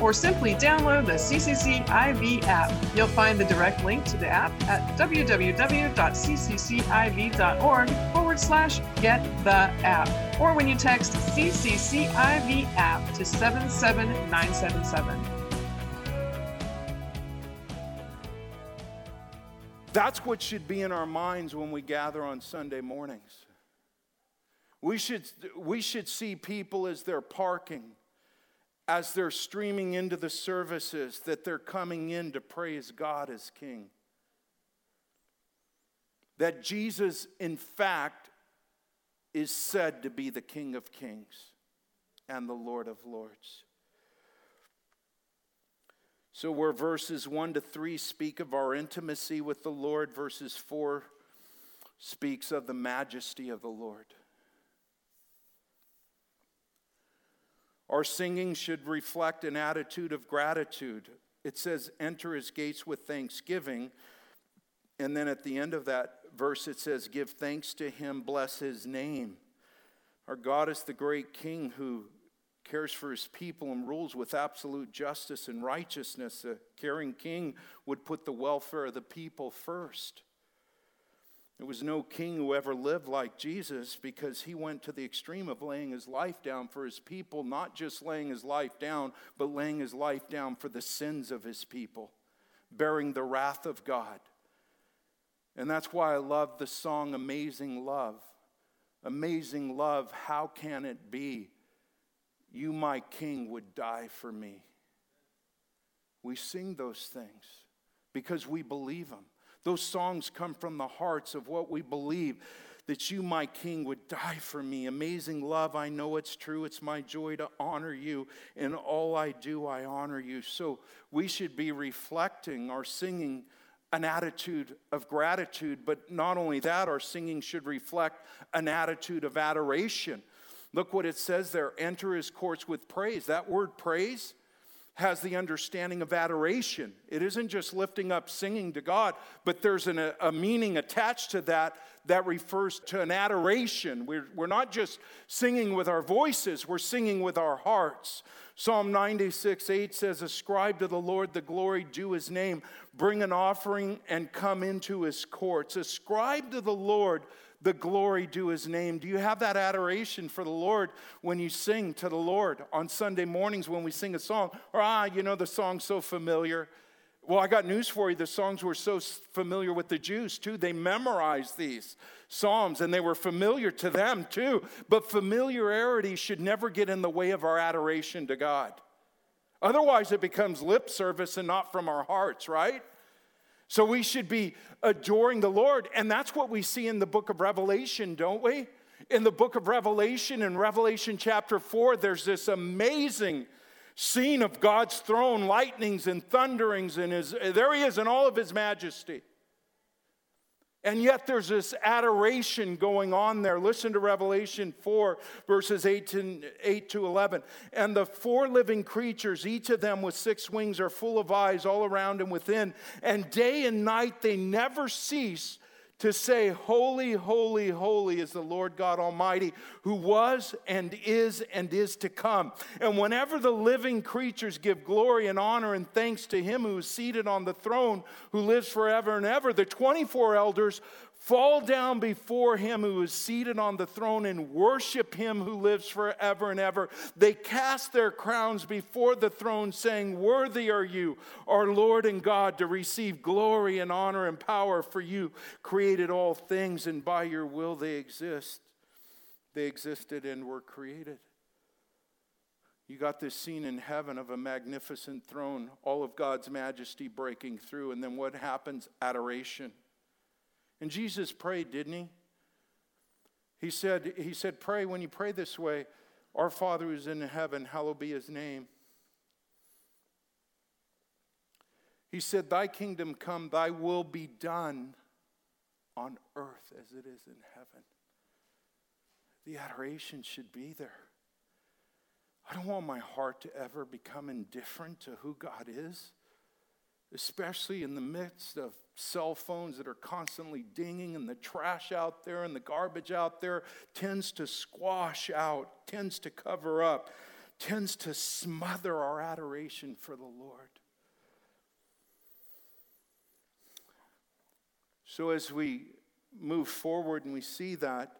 or simply download the CCCIV app. You'll find the direct link to the app at www.cccIV.org forward slash get the app, or when you text CCCIV app to 77977. That's what should be in our minds when we gather on Sunday mornings. We should, we should see people as they're parking, as they're streaming into the services, that they're coming in to praise God as King that Jesus, in fact, is said to be the King of Kings and the Lord of Lords. So, where verses 1 to 3 speak of our intimacy with the Lord, verses 4 speaks of the majesty of the Lord. Our singing should reflect an attitude of gratitude. It says, Enter his gates with thanksgiving. And then at the end of that verse, it says, Give thanks to him, bless his name. Our God is the great king who cares for his people and rules with absolute justice and righteousness. A caring king would put the welfare of the people first. There was no king who ever lived like Jesus because he went to the extreme of laying his life down for his people, not just laying his life down, but laying his life down for the sins of his people, bearing the wrath of God. And that's why I love the song Amazing Love. Amazing love, how can it be? You, my king, would die for me. We sing those things because we believe them. Those songs come from the hearts of what we believe that you, my king, would die for me. Amazing love, I know it's true. It's my joy to honor you. In all I do, I honor you. So we should be reflecting our singing an attitude of gratitude, but not only that, our singing should reflect an attitude of adoration. Look what it says there enter his courts with praise. That word praise has the understanding of adoration. It isn't just lifting up singing to God, but there's an, a, a, meaning attached to that that refers to an adoration. We're, we're not just singing with our voices, we're singing with our hearts. Psalm 96 8 says, Ascribe to the Lord the glory due his name, bring an offering and come into his courts. Ascribe to the Lord the glory due his name. Do you have that adoration for the Lord when you sing to the Lord on Sunday mornings when we sing a song? Or, ah, you know, the song's so familiar. Well, I got news for you. The songs were so familiar with the Jews too. They memorized these psalms and they were familiar to them too. But familiarity should never get in the way of our adoration to God. Otherwise, it becomes lip service and not from our hearts, right? So we should be adoring the Lord. And that's what we see in the book of Revelation, don't we? In the book of Revelation, in Revelation chapter 4, there's this amazing scene of God's throne, lightnings and thunderings, and his, there he is in all of his majesty. And yet there's this adoration going on there. Listen to Revelation 4, verses 8 to, 8 to 11. And the four living creatures, each of them with six wings, are full of eyes all around and within. And day and night they never cease to say, Holy, holy, holy is the Lord God Almighty, who was and is and is to come. And whenever the living creatures give glory and honor and thanks to him who is seated on the throne, who lives forever and ever, the 24 elders fall down before him who is seated on the throne and worship him who lives forever and ever. They cast their crowns before the throne, saying, Worthy are you, our Lord and God, to receive glory and honor and power, for you created all things, and by your will they exist. They existed and were created. You got this scene in heaven of a magnificent throne, all of God's majesty breaking through, and then what happens? Adoration And Jesus prayed, didn't he? He said, he said, Pray when you pray this way, Our Father who's in heaven, hallowed be his name. He said, Thy kingdom come, thy will be done on earth as it is in heaven. The adoration should be there. I don't want my heart to ever become indifferent to who God is, especially in the midst of cell phones that are constantly dinging and the trash out there and the garbage out there tends to squash out, tends to cover up, tends to smother our adoration for the Lord. So, as we move forward and we see that,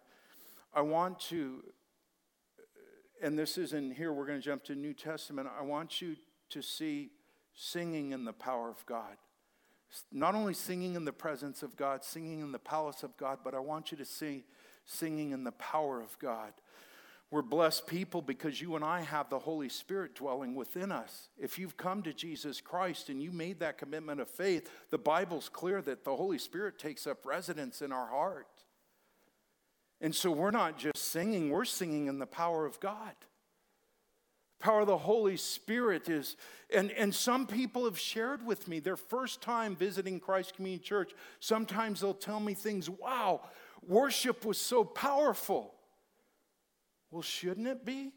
I want to, and this isn't here, we're going to jump to New Testament. I want you to see singing in the power of God. Not only singing in the presence of God, singing in the palace of God, but I want you to see singing in the power of God. We're blessed people because you and I have the Holy Spirit dwelling within us. If you've come to Jesus Christ and you made that commitment of faith, the Bible's clear that the Holy Spirit takes up residence in our heart. And so we're not just singing, we're singing in the power of God. Power of the Holy Spirit is, and, and some people have shared with me their first time visiting Christ Community Church. Sometimes they'll tell me things, wow, worship was so powerful. Well, shouldn't it be?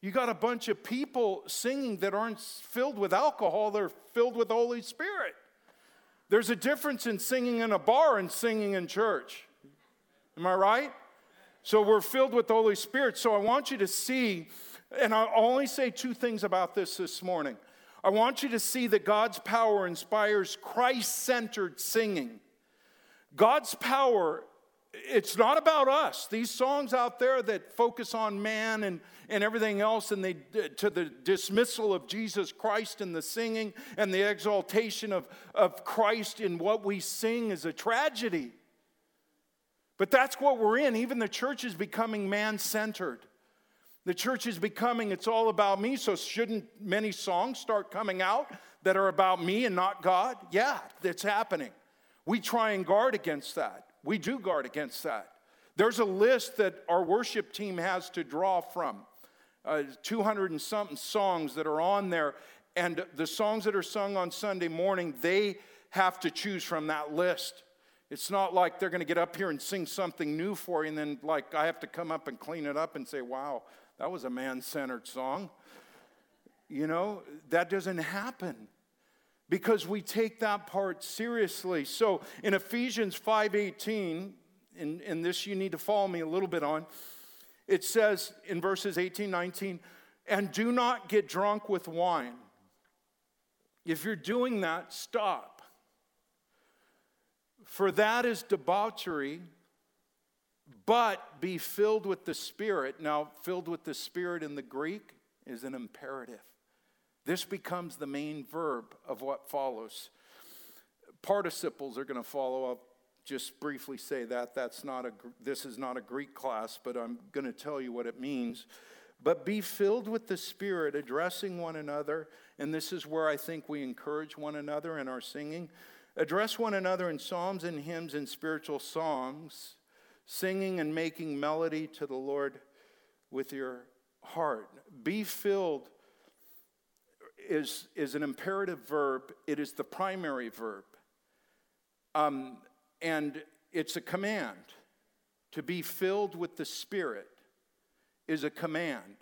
You got a bunch of people singing that aren't filled with alcohol, they're filled with the Holy Spirit. There's a difference in singing in a bar and singing in church. Am I right? So we're filled with the Holy Spirit. So I want you to see, and I'll only say two things about this this morning. I want you to see that God's power inspires Christ centered singing. God's power it's not about us. These songs out there that focus on man and, and everything else, and they to the dismissal of Jesus Christ in the singing and the exaltation of, of Christ in what we sing is a tragedy. But that's what we're in. Even the church is becoming man centered. The church is becoming, it's all about me. So, shouldn't many songs start coming out that are about me and not God? Yeah, that's happening. We try and guard against that. We do guard against that. There's a list that our worship team has to draw from uh, 200 and something songs that are on there. And the songs that are sung on Sunday morning, they have to choose from that list. It's not like they're going to get up here and sing something new for you, and then, like, I have to come up and clean it up and say, wow, that was a man centered song. You know, that doesn't happen because we take that part seriously. So in Ephesians 5:18, and, and this you need to follow me a little bit on, it says in verses 18, 19, and do not get drunk with wine. If you're doing that, stop. For that is debauchery, but be filled with the Spirit. Now, filled with the Spirit in the Greek is an imperative. This becomes the main verb of what follows. Participles are going to follow. I'll just briefly say that. That's not a, this is not a Greek class, but I'm going to tell you what it means. But be filled with the Spirit, addressing one another. And this is where I think we encourage one another in our singing. Address one another in psalms and hymns and spiritual songs, singing and making melody to the Lord with your heart. Be filled is, is an imperative verb, it is the primary verb. Um, and it's a command. To be filled with the Spirit is a command.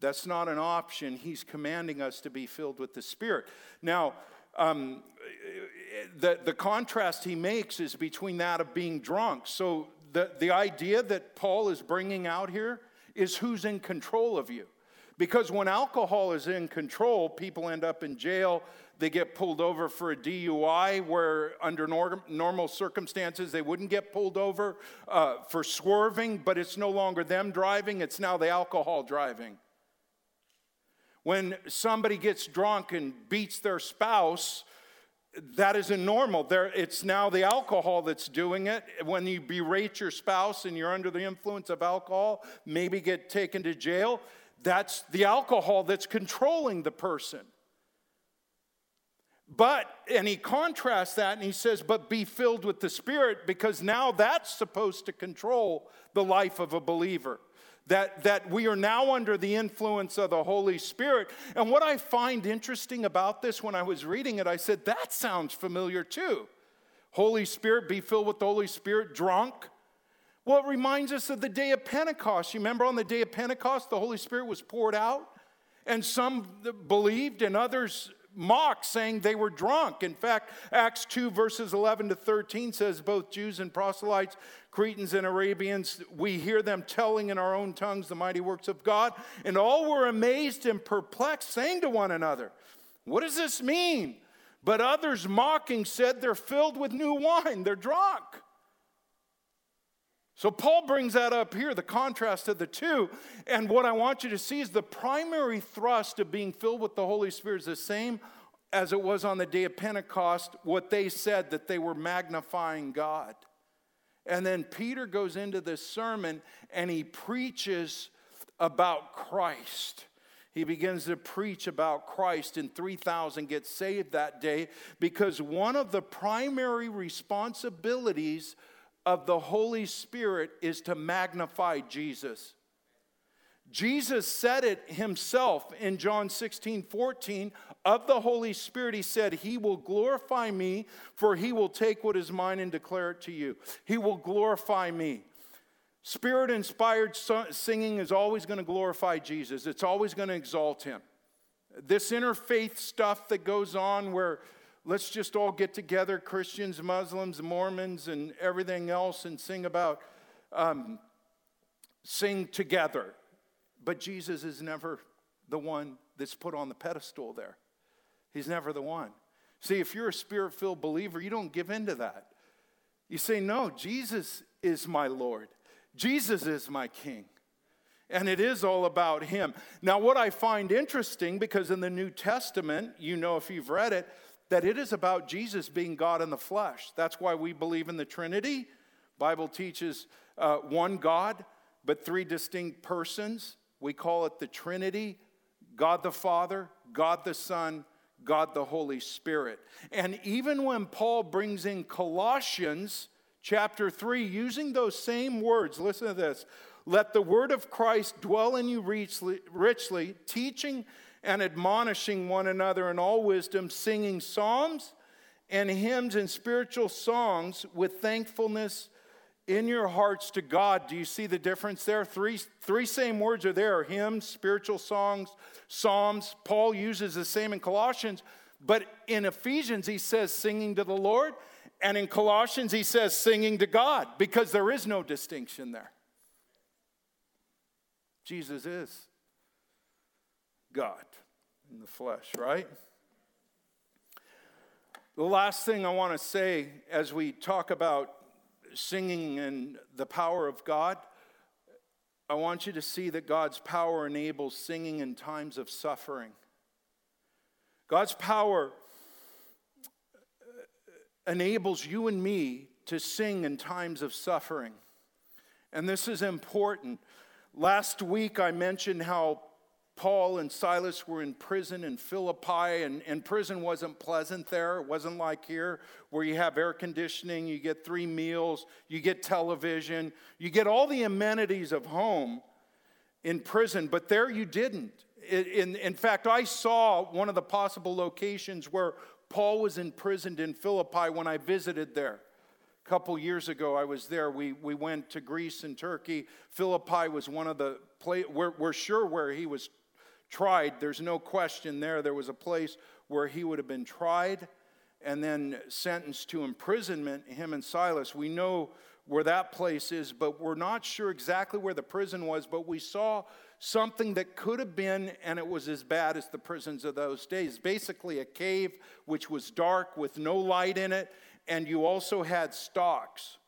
That's not an option. He's commanding us to be filled with the Spirit. Now, um, the, the contrast he makes is between that of being drunk. So, the, the idea that Paul is bringing out here is who's in control of you. Because when alcohol is in control, people end up in jail. They get pulled over for a DUI, where under norm, normal circumstances they wouldn't get pulled over uh, for swerving, but it's no longer them driving, it's now the alcohol driving. When somebody gets drunk and beats their spouse, that isn't normal. There, it's now the alcohol that's doing it. When you berate your spouse and you're under the influence of alcohol, maybe get taken to jail, that's the alcohol that's controlling the person. But, and he contrasts that and he says, but be filled with the Spirit because now that's supposed to control the life of a believer. That, that we are now under the influence of the Holy Spirit. And what I find interesting about this when I was reading it, I said, that sounds familiar too. Holy Spirit, be filled with the Holy Spirit, drunk. Well, it reminds us of the day of Pentecost. You remember on the day of Pentecost, the Holy Spirit was poured out, and some believed and others mocked, saying they were drunk. In fact, Acts 2, verses 11 to 13 says, Both Jews and proselytes, Cretans and Arabians, we hear them telling in our own tongues the mighty works of God. And all were amazed and perplexed, saying to one another, What does this mean? But others mocking said, They're filled with new wine, they're drunk. So Paul brings that up here, the contrast of the two. And what I want you to see is the primary thrust of being filled with the Holy Spirit is the same as it was on the day of Pentecost, what they said that they were magnifying God. And then Peter goes into this sermon and he preaches about Christ. He begins to preach about Christ, and 3,000 get saved that day because one of the primary responsibilities of the Holy Spirit is to magnify Jesus. Jesus said it himself in John 16, 14. Of the Holy Spirit, he said, He will glorify me, for he will take what is mine and declare it to you. He will glorify me. Spirit inspired singing is always going to glorify Jesus, it's always going to exalt him. This interfaith stuff that goes on where let's just all get together Christians, Muslims, Mormons, and everything else and sing about, um, sing together. But Jesus is never the one that's put on the pedestal there. He's never the one. See, if you're a spirit filled believer, you don't give in to that. You say, No, Jesus is my Lord, Jesus is my King. And it is all about Him. Now, what I find interesting, because in the New Testament, you know if you've read it, that it is about Jesus being God in the flesh. That's why we believe in the Trinity. Bible teaches uh, one God, but three distinct persons. We call it the Trinity God the Father, God the Son, God the Holy Spirit. And even when Paul brings in Colossians chapter 3, using those same words, listen to this let the word of Christ dwell in you richly, richly teaching and admonishing one another in all wisdom, singing psalms and hymns and spiritual songs with thankfulness in your hearts to God. Do you see the difference there? Three, three same words are there hymns, spiritual songs, psalms. Paul uses the same in Colossians, but in Ephesians he says singing to the Lord, and in Colossians he says singing to God because there is no distinction there. Jesus is God in the flesh, right? The last thing I want to say as we talk about singing and the power of God, I want you to see that God's power enables singing in times of suffering. God's power uh, enables you and me to sing in times of suffering. And this is important. Last week I mentioned how Paul and Silas were in prison in Philippi, and, and prison wasn't pleasant there. It wasn't like here where you have air conditioning, you get three meals, you get television, you get all the amenities of home in prison, but there you didn't. In, in fact, I saw one of the possible locations where Paul was imprisoned in Philippi when I visited there. A couple years ago, I was there. We, we went to Greece and Turkey. Philippi was one of the places, we're, we're sure where he was tried. There's no question there. There was a place where he would have been tried and then sentenced to imprisonment, him and Silas. We know where that place is, but we're not sure exactly where the prison was. But we saw something that could have been, and it was as bad as the prisons of those days. Basically, a cave which was dark with no light in it, and you also had stocks.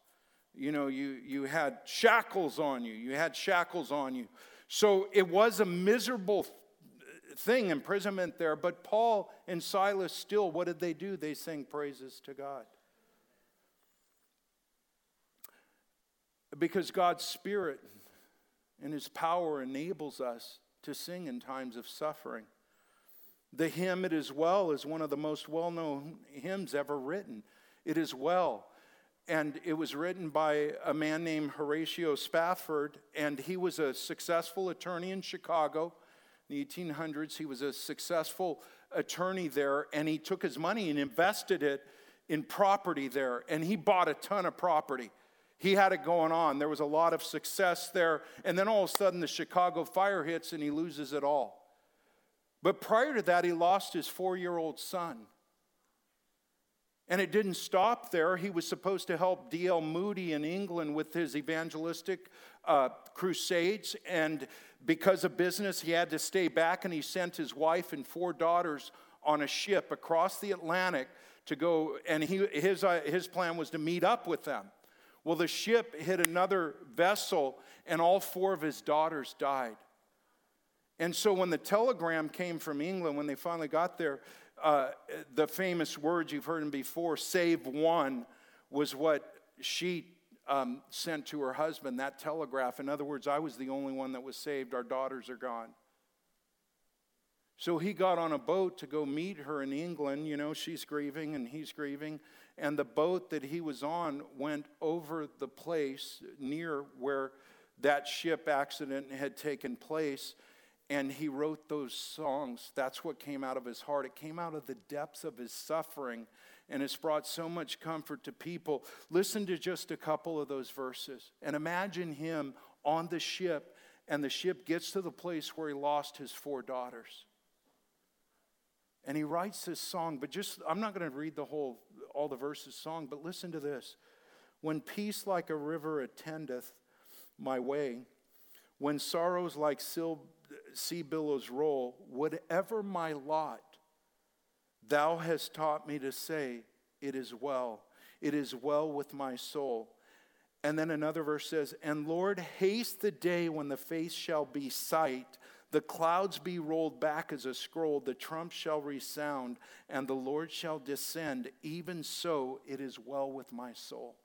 You know, you, you had shackles on you. You had shackles on you. So it was a miserable thing, imprisonment there. But Paul and Silas still, what did they do? They sang praises to God. Because God's Spirit and His power enables us to sing in times of suffering. The hymn, It Is Well, is one of the most well known hymns ever written. It is well. And it was written by a man named Horatio Spafford, and he was a successful attorney in Chicago in the 1800s. He was a successful attorney there, and he took his money and invested it in property there, and he bought a ton of property. He had it going on. There was a lot of success there, and then all of a sudden the Chicago fire hits and he loses it all. But prior to that, he lost his four year old son. And it didn't stop there. He was supposed to help D.L. Moody in England with his evangelistic uh, crusades. And because of business, he had to stay back, and he sent his wife and four daughters on a ship across the Atlantic to go. And he, his, uh, his plan was to meet up with them. Well, the ship hit another vessel, and all four of his daughters died. And so when the telegram came from England, when they finally got there, uh, the famous words you've heard them before, save one, was what she um, sent to her husband, that telegraph. In other words, I was the only one that was saved. Our daughters are gone. So he got on a boat to go meet her in England. You know, she's grieving and he's grieving. And the boat that he was on went over the place near where that ship accident had taken place and he wrote those songs. That's what came out of his heart. It came out of the depths of his suffering, and it's brought so much comfort to people. Listen to just a couple of those verses and imagine him on the ship, and the ship gets to the place where he lost his four daughters. And he writes this song, but just, I'm not going to read the whole, all the verses song, but listen to this. When peace like a river attendeth my way, when sorrows like sea billows roll, whatever my lot, thou hast taught me to say, It is well. It is well with my soul. And then another verse says, And Lord, haste the day when the face shall be sight, the clouds be rolled back as a scroll, the trump shall resound, and the Lord shall descend. Even so, it is well with my soul.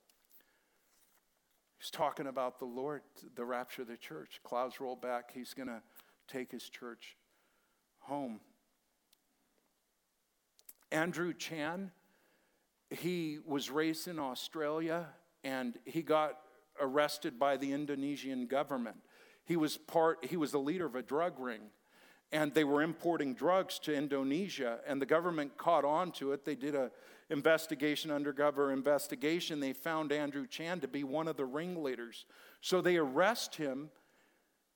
He's talking about the Lord, the rapture of the church. Clouds roll back. He's going to take his church home. Andrew Chan, he was raised in Australia and he got arrested by the Indonesian government. He was part he was the leader of a drug ring and they were importing drugs to Indonesia and the government caught on to it. They did a investigation undercover investigation. They found Andrew Chan to be one of the ringleaders. So they arrest him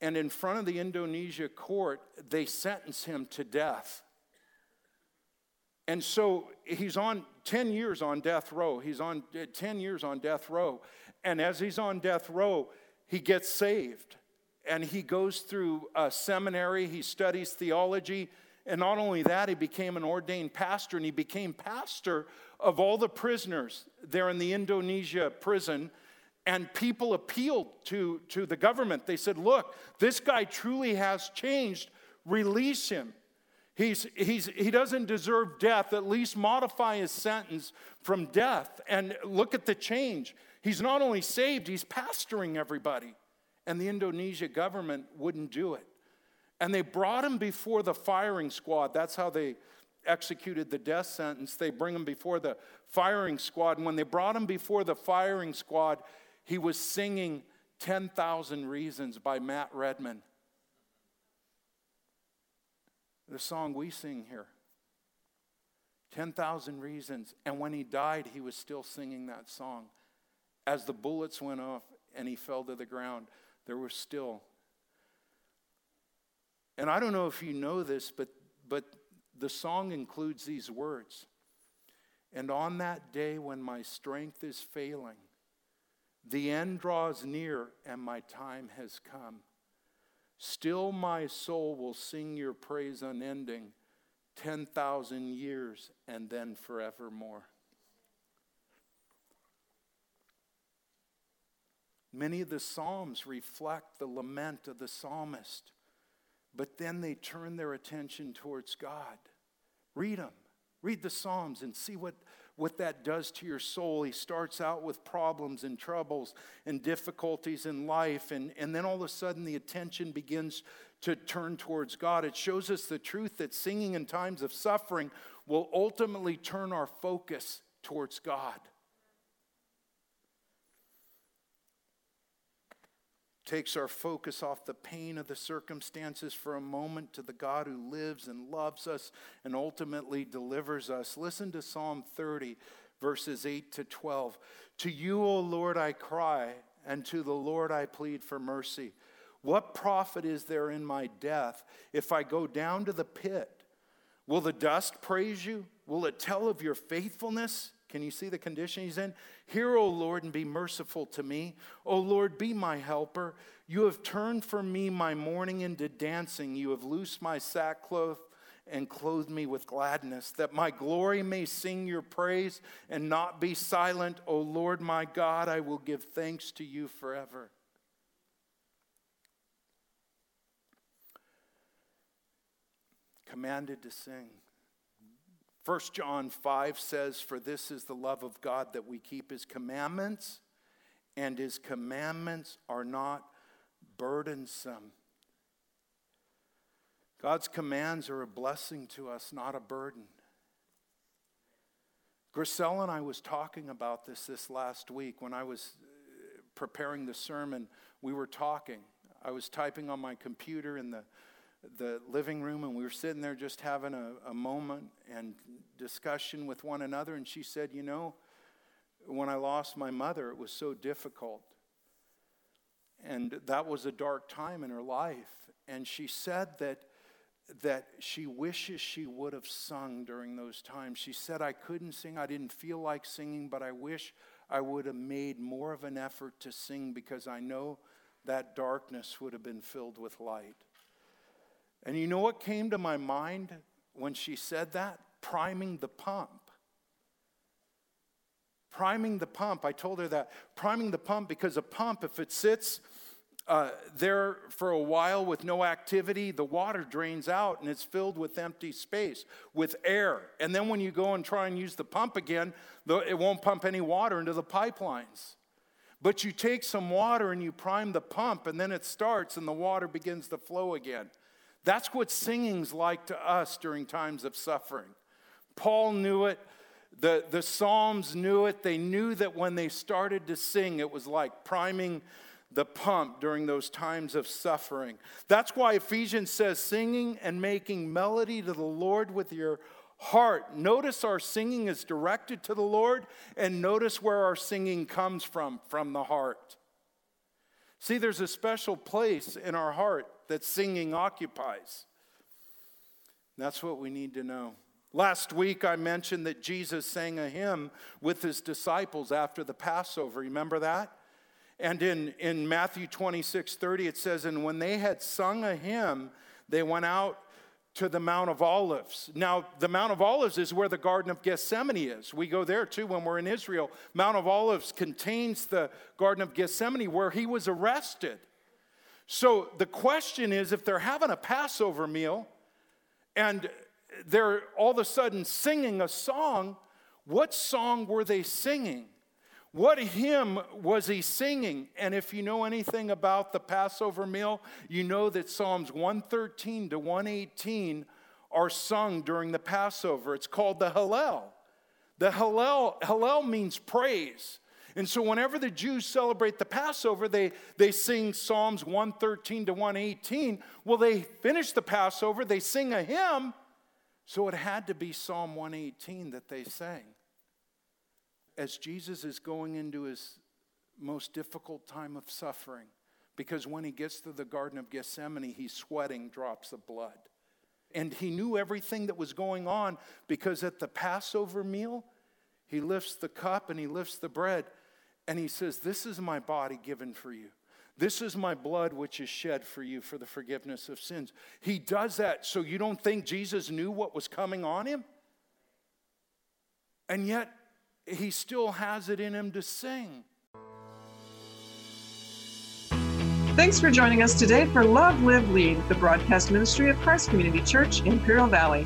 and in front of the Indonesia court, they sentence him to death. And so he's on 10 years on death row. He's on uh, 10 years on death row. And as he's on death row, he gets saved. And he goes through a seminary, he studies theology. And not only that, he became an ordained pastor, and he became pastor of all the prisoners there in the Indonesia prison and people appealed to, to the government. They said, Look, this guy truly has changed. Release him. He's, he's, he doesn't deserve death. At least modify his sentence from death. And look at the change. He's not only saved, he's pastoring everybody. And the Indonesia government wouldn't do it. And they brought him before the firing squad. That's how they executed the death sentence. They bring him before the firing squad. And when they brought him before the firing squad, he was singing 10,000 Reasons by Matt Redman. The song we sing here. 10,000 Reasons. And when he died, he was still singing that song. As the bullets went off and he fell to the ground, there was still. And I don't know if you know this, but, but the song includes these words. And on that day when my strength is failing, the end draws near, and my time has come. Still, my soul will sing your praise unending, 10,000 years and then forevermore. Many of the Psalms reflect the lament of the psalmist, but then they turn their attention towards God. Read them, read the Psalms, and see what what that does to your soul. He starts out with problems and troubles and difficulties in life, and, and then all of a sudden the attention begins to turn towards God. It shows us the truth that singing in times of suffering will ultimately turn our focus towards God. Takes our focus off the pain of the circumstances for a moment to the God who lives and loves us and ultimately delivers us. Listen to Psalm 30, verses 8 to 12. To you, O Lord, I cry, and to the Lord I plead for mercy. What profit is there in my death if I go down to the pit? Will the dust praise you? Will it tell of your faithfulness? Can you see the condition he's in? Hear, O Lord, and be merciful to me. O Lord, be my helper. You have turned for me my mourning into dancing. You have loosed my sackcloth and clothed me with gladness, that my glory may sing your praise and not be silent. O Lord my God, I will give thanks to you forever. Commanded to sing. 1 John 5 says, For this is the love of God that we keep his commandments, and his commandments are not burdensome. God's commands are a blessing to us, not a burden. Griselle and I was talking about this this last week when I was uh, preparing the sermon. We were talking. I was typing on my computer in the the living room and we were sitting there just having a, a moment and discussion with one another. And she said, You know, when I lost my mother, it was so difficult. And that was a dark time in her life. And she said that, that she wishes she would have sung during those times. She said, I couldn't sing, I didn't feel like singing, but I wish I would have made more of an effort to sing because I know that darkness would have been filled with light. And you know what came to my mind when she said that? Priming the pump. Priming the pump. I told her that. Priming the pump because a pump, if it sits uh, there for a while with no activity, the water drains out and it's filled with empty space, with air. And then when you go and try and use the pump again, it won't pump any water into the pipelines. But you take some water and you prime the pump, and then it starts and the water begins to flow again. That's what singing's like to us during times of suffering. Paul knew it. The, the Psalms knew it. They knew that when they started to sing, it was like priming the pump during those times of suffering. That's why Ephesians says, singing and making melody to the Lord with your heart. Notice our singing is directed to the Lord, and notice where our singing comes from from the heart. See, there's a special place in our heart that singing occupies. That's what we need to know. Last week, I mentioned that Jesus sang a hymn with his disciples after the Passover. Remember that? And in, in Matthew 26 30, it says, And when they had sung a hymn, they went out to the Mount of Olives. Now, the Mount of Olives is where the Garden of Gethsemane is. We go there too when we're in Israel. Mount of Olives contains the Garden of Gethsemane where he was arrested. So the question is if they're having a Passover meal and they're all of a sudden singing a song, what song were they singing? What hymn was he singing? And if you know anything about the Passover meal, you know that Psalms 113 to 118 are sung during the Passover. It's called the Hallel. The Hallel, Hallel means praise. And so, whenever the Jews celebrate the Passover, they, they sing Psalms 113 to 118. Well, they finish the Passover, they sing a hymn. So, it had to be Psalm 118 that they sang. As Jesus is going into his most difficult time of suffering, because when he gets to the Garden of Gethsemane, he's sweating drops of blood. And he knew everything that was going on because at the Passover meal, he lifts the cup and he lifts the bread and he says, This is my body given for you. This is my blood which is shed for you for the forgiveness of sins. He does that so you don't think Jesus knew what was coming on him? And yet, he still has it in him to sing. Thanks for joining us today for Love, Live, Lead, the broadcast ministry of Christ Community Church, Imperial Valley.